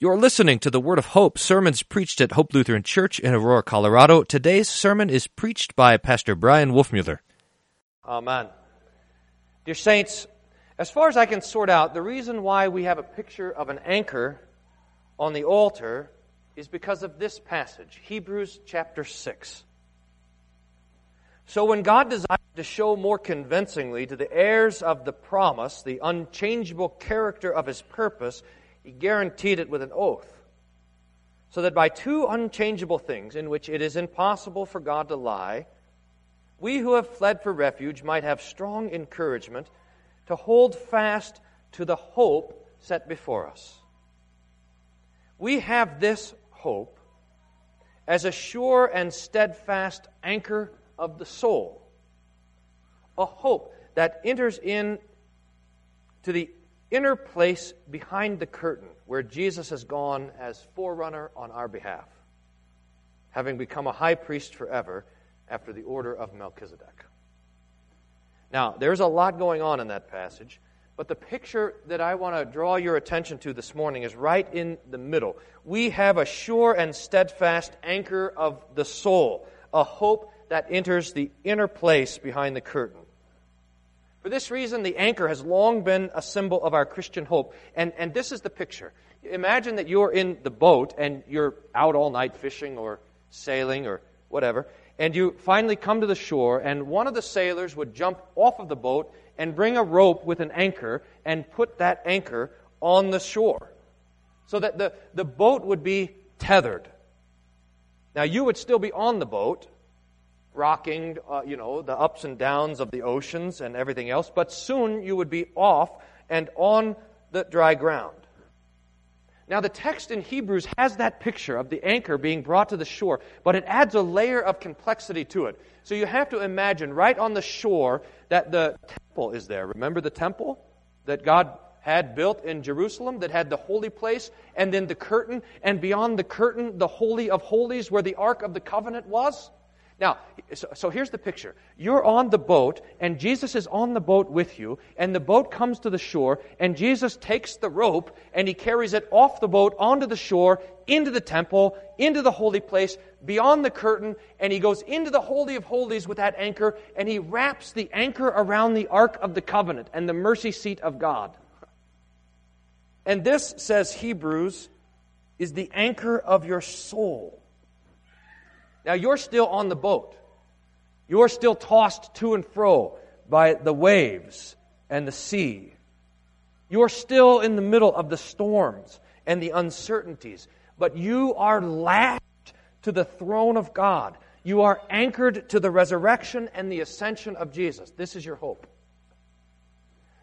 You're listening to the Word of Hope, sermons preached at Hope Lutheran Church in Aurora, Colorado. Today's sermon is preached by Pastor Bryan Wolfmueller. Amen. Dear Saints, as far as I can sort out, the reason why we have a picture of an anchor on the altar is because of this passage, Hebrews chapter 6. So when God desired to show more convincingly to the heirs of the promise the unchangeable character of his purpose, he guaranteed it with an oath. So that by two unchangeable things, in which it is impossible for God to lie, we who have fled for refuge might have strong encouragement to hold fast to the hope set before us. We have this hope as a sure and steadfast anchor of the soul, a hope that enters in to the inner place behind the curtain where Jesus has gone as forerunner on our behalf, having become a high priest forever after the order of Melchizedek. Now, there's a lot going on in that passage, but the picture that I want to draw your attention to this morning is right in the middle. We have a sure and steadfast anchor of the soul, a hope that enters the inner place behind the curtain. For this reason, the anchor has long been a symbol of our Christian hope. And, and this is the picture. Imagine that you're in the boat and you're out all night fishing or sailing or whatever, and you finally come to the shore, and one of the sailors would jump off of the boat and bring a rope with an anchor and put that anchor on the shore so that the, the boat would be tethered. Now, you would still be on the boat, rocking, uh, you know, the ups and downs of the oceans and everything else, but soon you would be off and on the dry ground. Now, the text in Hebrews has that picture of the anchor being brought to the shore, but it adds a layer of complexity to it. So you have to imagine right on the shore that the temple is there. Remember the temple that God had built in Jerusalem that had the holy place and then the curtain, and beyond the curtain, the Holy of Holies where the Ark of the Covenant was? Now, so, so, here's the picture. You're on the boat, and Jesus is on the boat with you, and the boat comes to the shore, and Jesus takes the rope, and he carries it off the boat onto the shore, into the temple, into the holy place, beyond the curtain, and he goes into the Holy of Holies with that anchor, and he wraps the anchor around the Ark of the Covenant and the mercy seat of God. And this, says Hebrews, is the anchor of your soul. Now you're still on the boat. You're still tossed to and fro by the waves and the sea. You're still in the middle of the storms and the uncertainties, but you are lashed to the throne of God. You are anchored to the resurrection and the ascension of Jesus. This is your hope.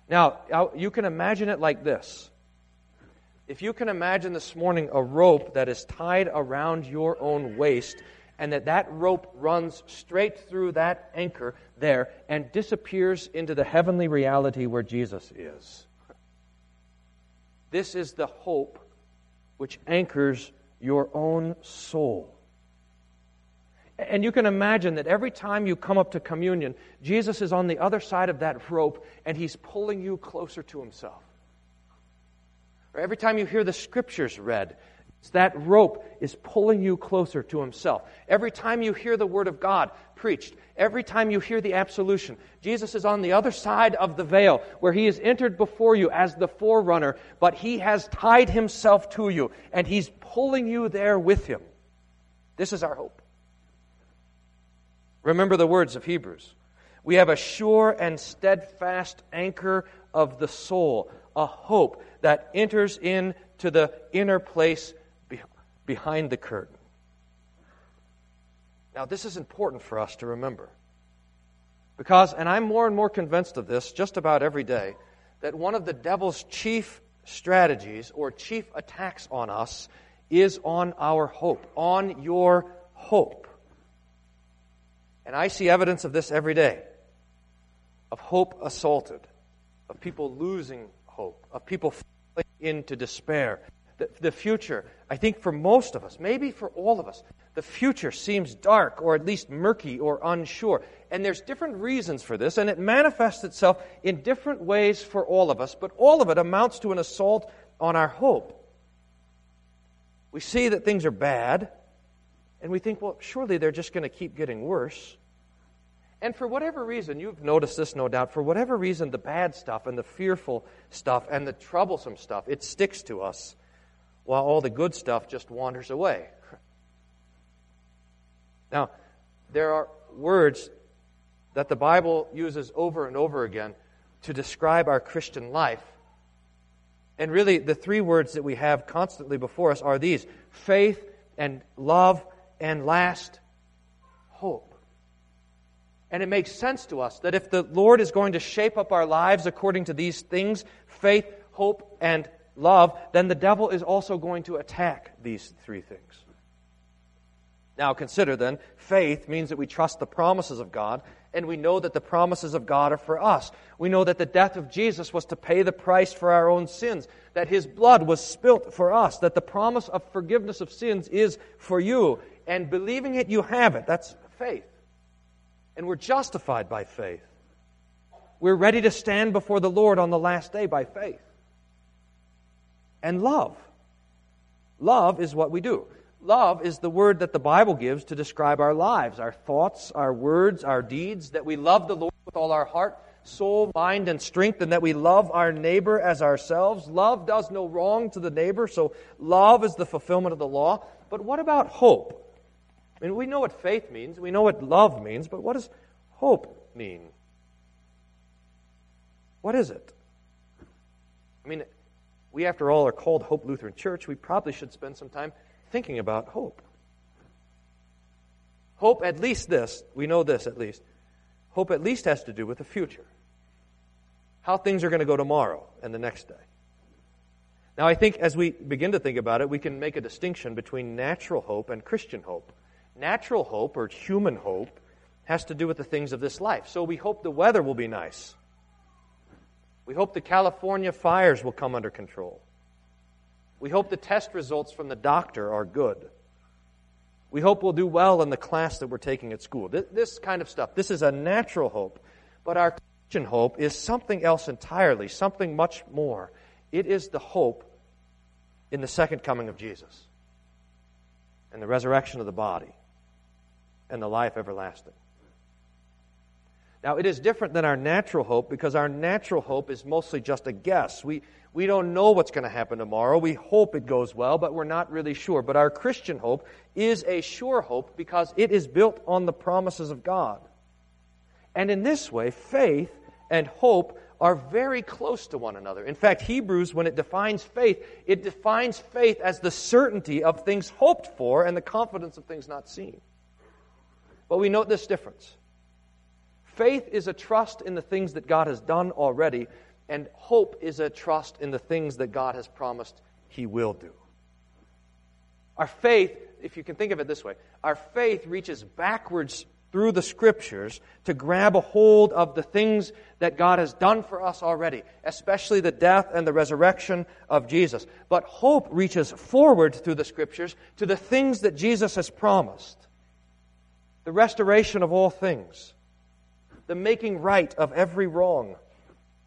Now, you can imagine it like this. If you can imagine this morning a rope that is tied around your own waist and that that rope runs straight through that anchor there and disappears into the heavenly reality where Jesus is. This is the hope which anchors your own soul. And you can imagine that every time you come up to communion, Jesus is on the other side of that rope and he's pulling you closer to himself. Or every time you hear the scriptures read, that rope is pulling you closer to Himself. Every time you hear the Word of God preached, every time you hear the absolution, Jesus is on the other side of the veil where He has entered before you as the forerunner, but He has tied Himself to you and He's pulling you there with Him. This is our hope. Remember the words of Hebrews. We have a sure and steadfast anchor of the soul, a hope that enters into the inner place behind the curtain. Now, this is important for us to remember. Because, and I'm more and more convinced of this just about every day, that one of the devil's chief strategies or chief attacks on us is on our hope, on your hope. And I see evidence of this every day of hope assaulted, of people losing hope, of people falling into despair, the, the future, I think for most of us, maybe for all of us, the future seems dark or at least murky or unsure. And there's different reasons for this, and it manifests itself in different ways for all of us, but all of it amounts to an assault on our hope. We see that things are bad, and we think, well, surely they're just going to keep getting worse. And for whatever reason, you've noticed this no doubt, for whatever reason, the bad stuff and the fearful stuff and the troublesome stuff, it sticks to us while all the good stuff just wanders away. Now, there are words that the Bible uses over and over again to describe our Christian life. And really, the three words that we have constantly before us are these faith and love and last, hope. And it makes sense to us that if the Lord is going to shape up our lives according to these things faith, hope, and love then the devil is also going to attack these three things. Now, consider then, faith means that we trust the promises of God, and we know that the promises of God are for us. We know that the death of Jesus was to pay the price for our own sins, that his blood was spilt for us, that the promise of forgiveness of sins is for you, and believing it, you have it. That's faith. And we're justified by faith. We're ready to stand before the Lord on the last day by faith. And love. Love is what we do. Love is the word that the Bible gives to describe our lives, our thoughts, our words, our deeds, that we love the Lord with all our heart, soul, mind, and strength, and that we love our neighbor as ourselves. Love does no wrong to the neighbor, so love is the fulfillment of the law. But what about hope? I mean, we know what faith means, we know what love means, but what does hope mean? What is it? I mean, we, after all, are called Hope Lutheran Church. We probably should spend some time thinking about hope. Hope, at least this, we know this at least. Hope at least has to do with the future. How things are going to go tomorrow and the next day. Now, I think as we begin to think about it, we can make a distinction between natural hope and Christian hope. Natural hope, or human hope, has to do with the things of this life. So we hope the weather will be nice. We hope the California fires will come under control. We hope the test results from the doctor are good. We hope we'll do well in the class that we're taking at school. This, kind of stuff. This is a natural hope. But our Christian hope is something else entirely, something much more. It is the hope in the second coming of Jesus and the resurrection of the body and the life everlasting. Now, it is different than our natural hope because our natural hope is mostly just a guess. We, we don't know what's going to happen tomorrow. We hope it goes well, but we're not really sure. But our Christian hope is a sure hope because it is built on the promises of God. And in this way, faith and hope are very close to one another. In fact, Hebrews, when it defines faith, it defines faith as the certainty of things hoped for and the confidence of things not seen. But we note this difference. Faith is a trust in the things that God has done already, and hope is a trust in the things that God has promised He will do. Our faith, if you can think of it this way, our faith reaches backwards through the scriptures to grab a hold of the things that God has done for us already, especially the death and the resurrection of Jesus. But hope reaches forward through the scriptures to the things that Jesus has promised the restoration of all things, the making right of every wrong,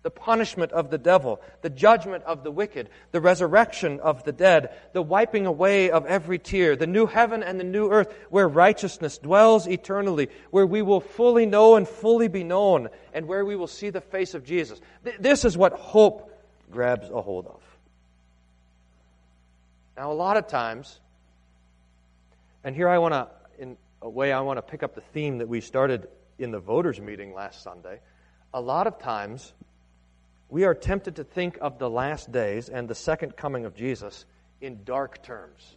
the punishment of the devil, the judgment of the wicked, the resurrection of the dead, the wiping away of every tear, the new heaven and the new earth where righteousness dwells eternally, where we will fully know and fully be known, and where we will see the face of Jesus. This is what hope grabs a hold of. Now, a lot of times, and here I want to, in a way, I want to pick up the theme that we started in the voters' meeting last Sunday, a lot of times we are tempted to think of the last days and the second coming of Jesus in dark terms.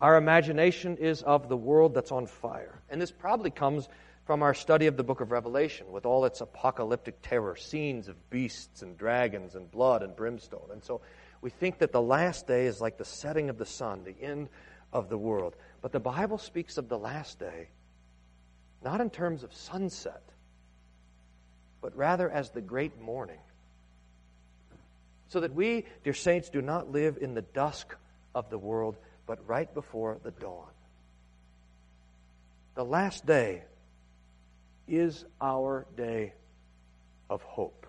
Our imagination is of the world that's on fire. And this probably comes from our study of the book of Revelation with all its apocalyptic terror, scenes of beasts and dragons and blood and brimstone. And so we think that the last day is like the setting of the sun, the end of the world. But the Bible speaks of the last day not in terms of sunset, but rather as the great morning. So that we, dear saints, do not live in the dusk of the world, but right before the dawn. The last day is our day of hope.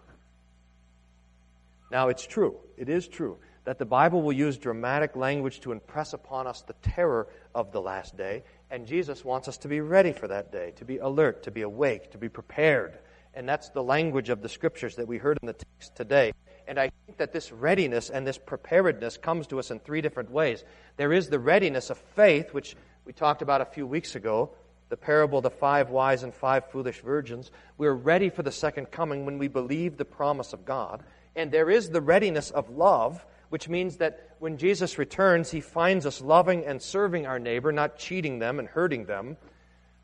Now, it's true, it is true that the Bible will use dramatic language to impress upon us the terror of the last day, and Jesus wants us to be ready for that day, to be alert, to be awake, to be prepared. And that's the language of the scriptures that we heard in the text today. And I think that this readiness and this preparedness comes to us in three different ways. There is the readiness of faith, which we talked about a few weeks ago, the parable of the five wise and five foolish virgins. We're ready for the second coming when we believe the promise of God. And there is the readiness of love, which means that when Jesus returns, he finds us loving and serving our neighbor, not cheating them and hurting them.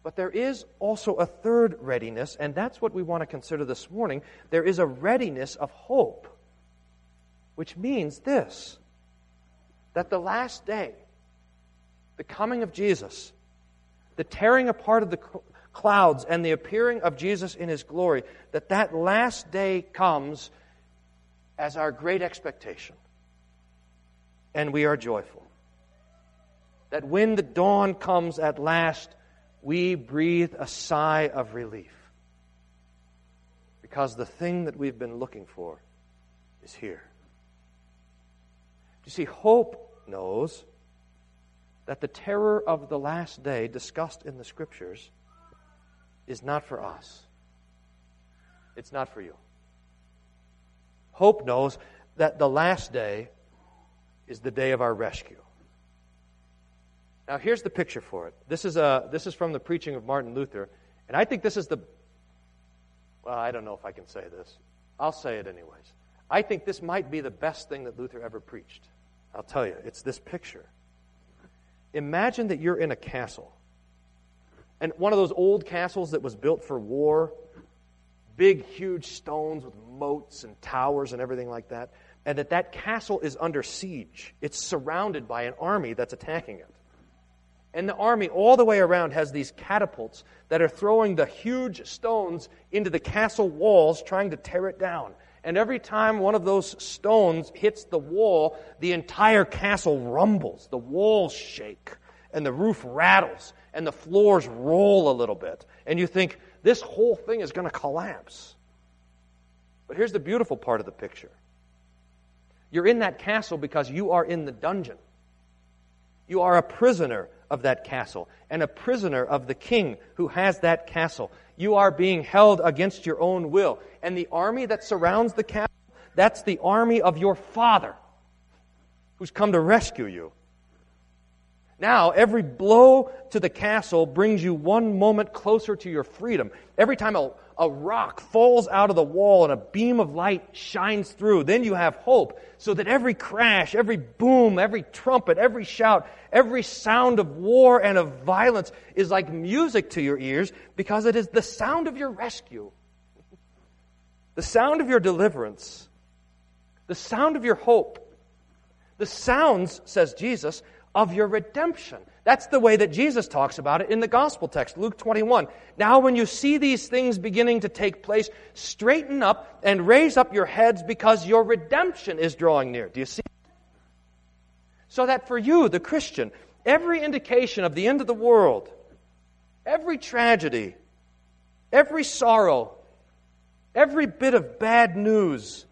But there is also a third readiness, and that's what we want to consider this morning. There is a readiness of hope which means this that the last day, the coming of Jesus, the tearing apart of the clouds and the appearing of Jesus in his glory, that that last day comes as our great expectation. And we are joyful. That when the dawn comes at last, we breathe a sigh of relief. Because the thing that we've been looking for is here. You see, hope knows that the terror of the last day discussed in the scriptures is not for us. It's not for you. Hope knows that the last day is the day of our rescue. Now, here's the picture for it. This is, a, this is from the preaching of Martin Luther, and I think this is the. Well, I don't know if I can say this. I'll say it anyways. I think this might be the best thing that Luther ever preached. I'll tell you, it's this picture. Imagine that you're in a castle. And one of those old castles that was built for war, big, huge stones with moats and towers and everything like that, and that that castle is under siege. It's surrounded by an army that's attacking it. And the army, all the way around, has these catapults that are throwing the huge stones into the castle walls, trying to tear it down. And every time one of those stones hits the wall, the entire castle rumbles. The walls shake, and the roof rattles, and the floors roll a little bit. And you think, this whole thing is going to collapse. But here's the beautiful part of the picture you're in that castle because you are in the dungeon. You are a prisoner of that castle and a prisoner of the king who has that castle you are being held against your own will. And the army that surrounds the castle, that's the army of your father who's come to rescue you. Now, every blow to the castle brings you one moment closer to your freedom. Every time a, a rock falls out of the wall and a beam of light shines through, then you have hope. So that every crash, every boom, every trumpet, every shout, every sound of war and of violence is like music to your ears because it is the sound of your rescue, the sound of your deliverance, the sound of your hope. The sounds, says Jesus, of your redemption. That's the way that Jesus talks about it in the gospel text, Luke 21. Now, when you see these things beginning to take place, straighten up and raise up your heads because your redemption is drawing near. Do you see? So that for you, the Christian, every indication of the end of the world, every tragedy, every sorrow, every bit of bad news,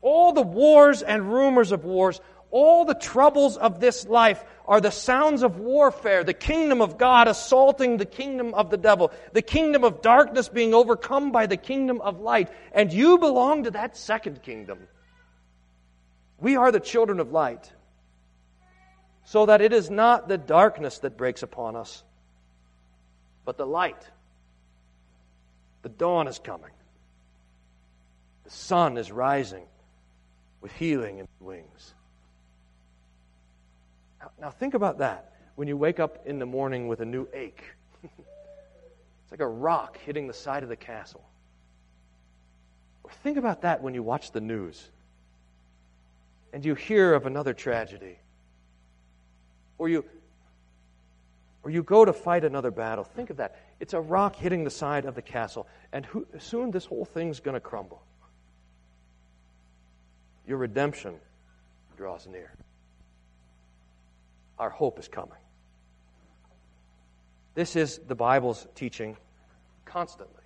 all the wars and rumors of wars, all the troubles of this life are the sounds of warfare, the kingdom of God assaulting the kingdom of the devil, the kingdom of darkness being overcome by the kingdom of light, and you belong to that second kingdom. We are the children of light, so that it is not the darkness that breaks upon us, but the light. The dawn is coming. The sun is rising with healing in wings. Now, think about that when you wake up in the morning with a new ache. it's like a rock hitting the side of the castle. Or think about that when you watch the news and you hear of another tragedy. Or you or you go to fight another battle. Think of that. It's a rock hitting the side of the castle, and who, soon this whole thing's going to crumble. Your redemption draws near our hope is coming. This is the Bible's teaching constantly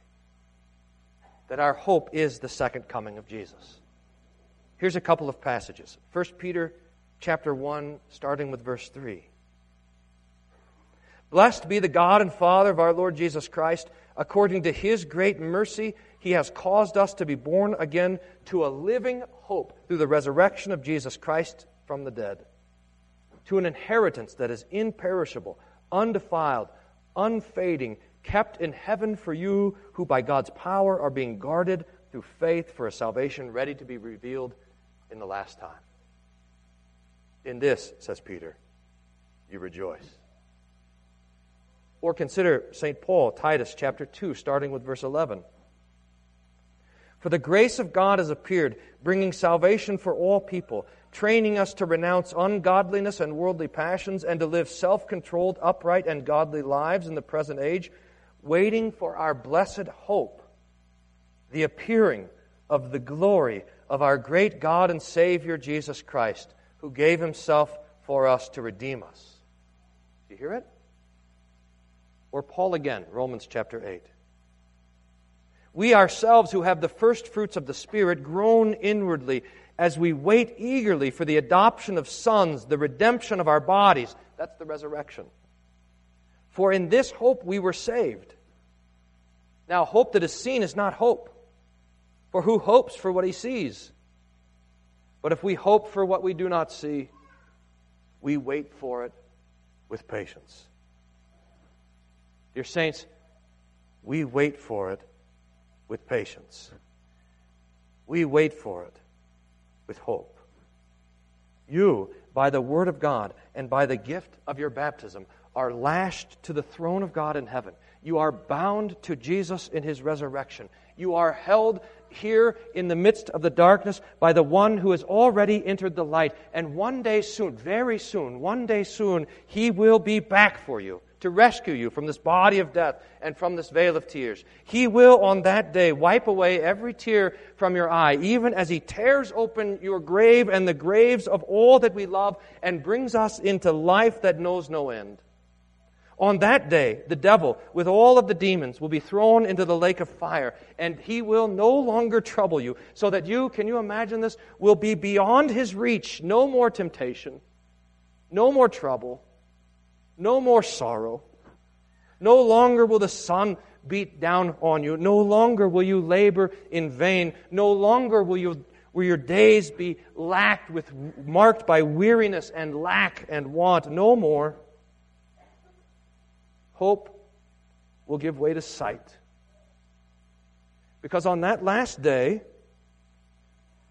that our hope is the second coming of Jesus. Here's a couple of passages. 1 Peter chapter 1 starting with verse 3. Blessed be the God and Father of our Lord Jesus Christ, according to his great mercy he has caused us to be born again to a living hope through the resurrection of Jesus Christ from the dead, to an inheritance that is imperishable, undefiled, unfading, kept in heaven for you who by God's power are being guarded through faith for a salvation ready to be revealed in the last time. In this, says Peter, you rejoice. Or consider St. Paul, Titus chapter 2, starting with verse 11. For the grace of God has appeared, bringing salvation for all people, training us to renounce ungodliness and worldly passions, and to live self controlled, upright, and godly lives in the present age, waiting for our blessed hope, the appearing of the glory of our great God and Savior Jesus Christ, who gave himself for us to redeem us. Do you hear it? Or Paul again, Romans chapter 8. We ourselves, who have the first fruits of the Spirit, groan inwardly as we wait eagerly for the adoption of sons, the redemption of our bodies. That's the resurrection. For in this hope we were saved. Now, hope that is seen is not hope. For who hopes for what he sees? But if we hope for what we do not see, we wait for it with patience. Dear saints, we wait for it with patience. We wait for it with hope. You, by the Word of God and by the gift of your baptism, are lashed to the throne of God in heaven. You are bound to Jesus in his resurrection. You are held here in the midst of the darkness by the one who has already entered the light. And one day soon, very soon, one day soon, he will be back for you to rescue you from this body of death and from this veil of tears. He will on that day wipe away every tear from your eye, even as He tears open your grave and the graves of all that we love and brings us into life that knows no end. On that day, the devil, with all of the demons, will be thrown into the lake of fire, and he will no longer trouble you, so that you, can you imagine this, will be beyond his reach. No more temptation, no more trouble, no more sorrow. No longer will the sun beat down on you. No longer will you labor in vain. No longer will, you, will your days be lacked with, marked by weariness and lack and want. No more. Hope will give way to sight. Because on that last day,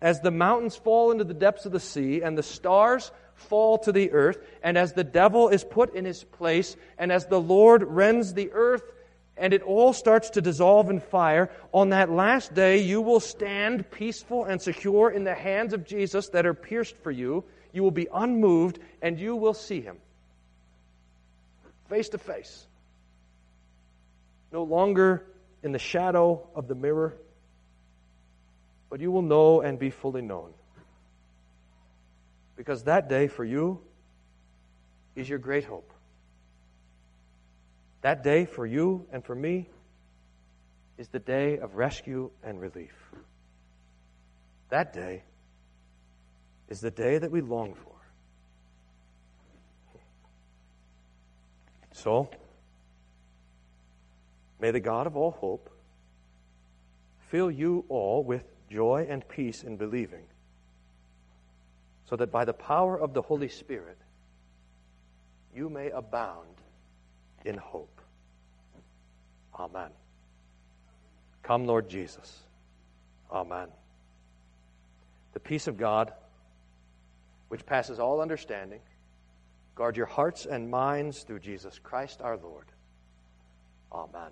as the mountains fall into the depths of the sea and the stars fall to the earth, and as the devil is put in his place, and as the Lord rends the earth and it all starts to dissolve in fire, on that last day you will stand peaceful and secure in the hands of Jesus that are pierced for you. You will be unmoved and you will see him face to face. No longer in the shadow of the mirror, but you will know and be fully known. Because that day for you is your great hope. That day for you and for me is the day of rescue and relief. That day is the day that we long for. So, may the God of all hope fill you all with joy and peace in believing so that by the power of the Holy Spirit you may abound in hope. Amen. Come, Lord Jesus. Amen. The peace of God, which passes all understanding, guard your hearts and minds through Jesus Christ our Lord. Amen.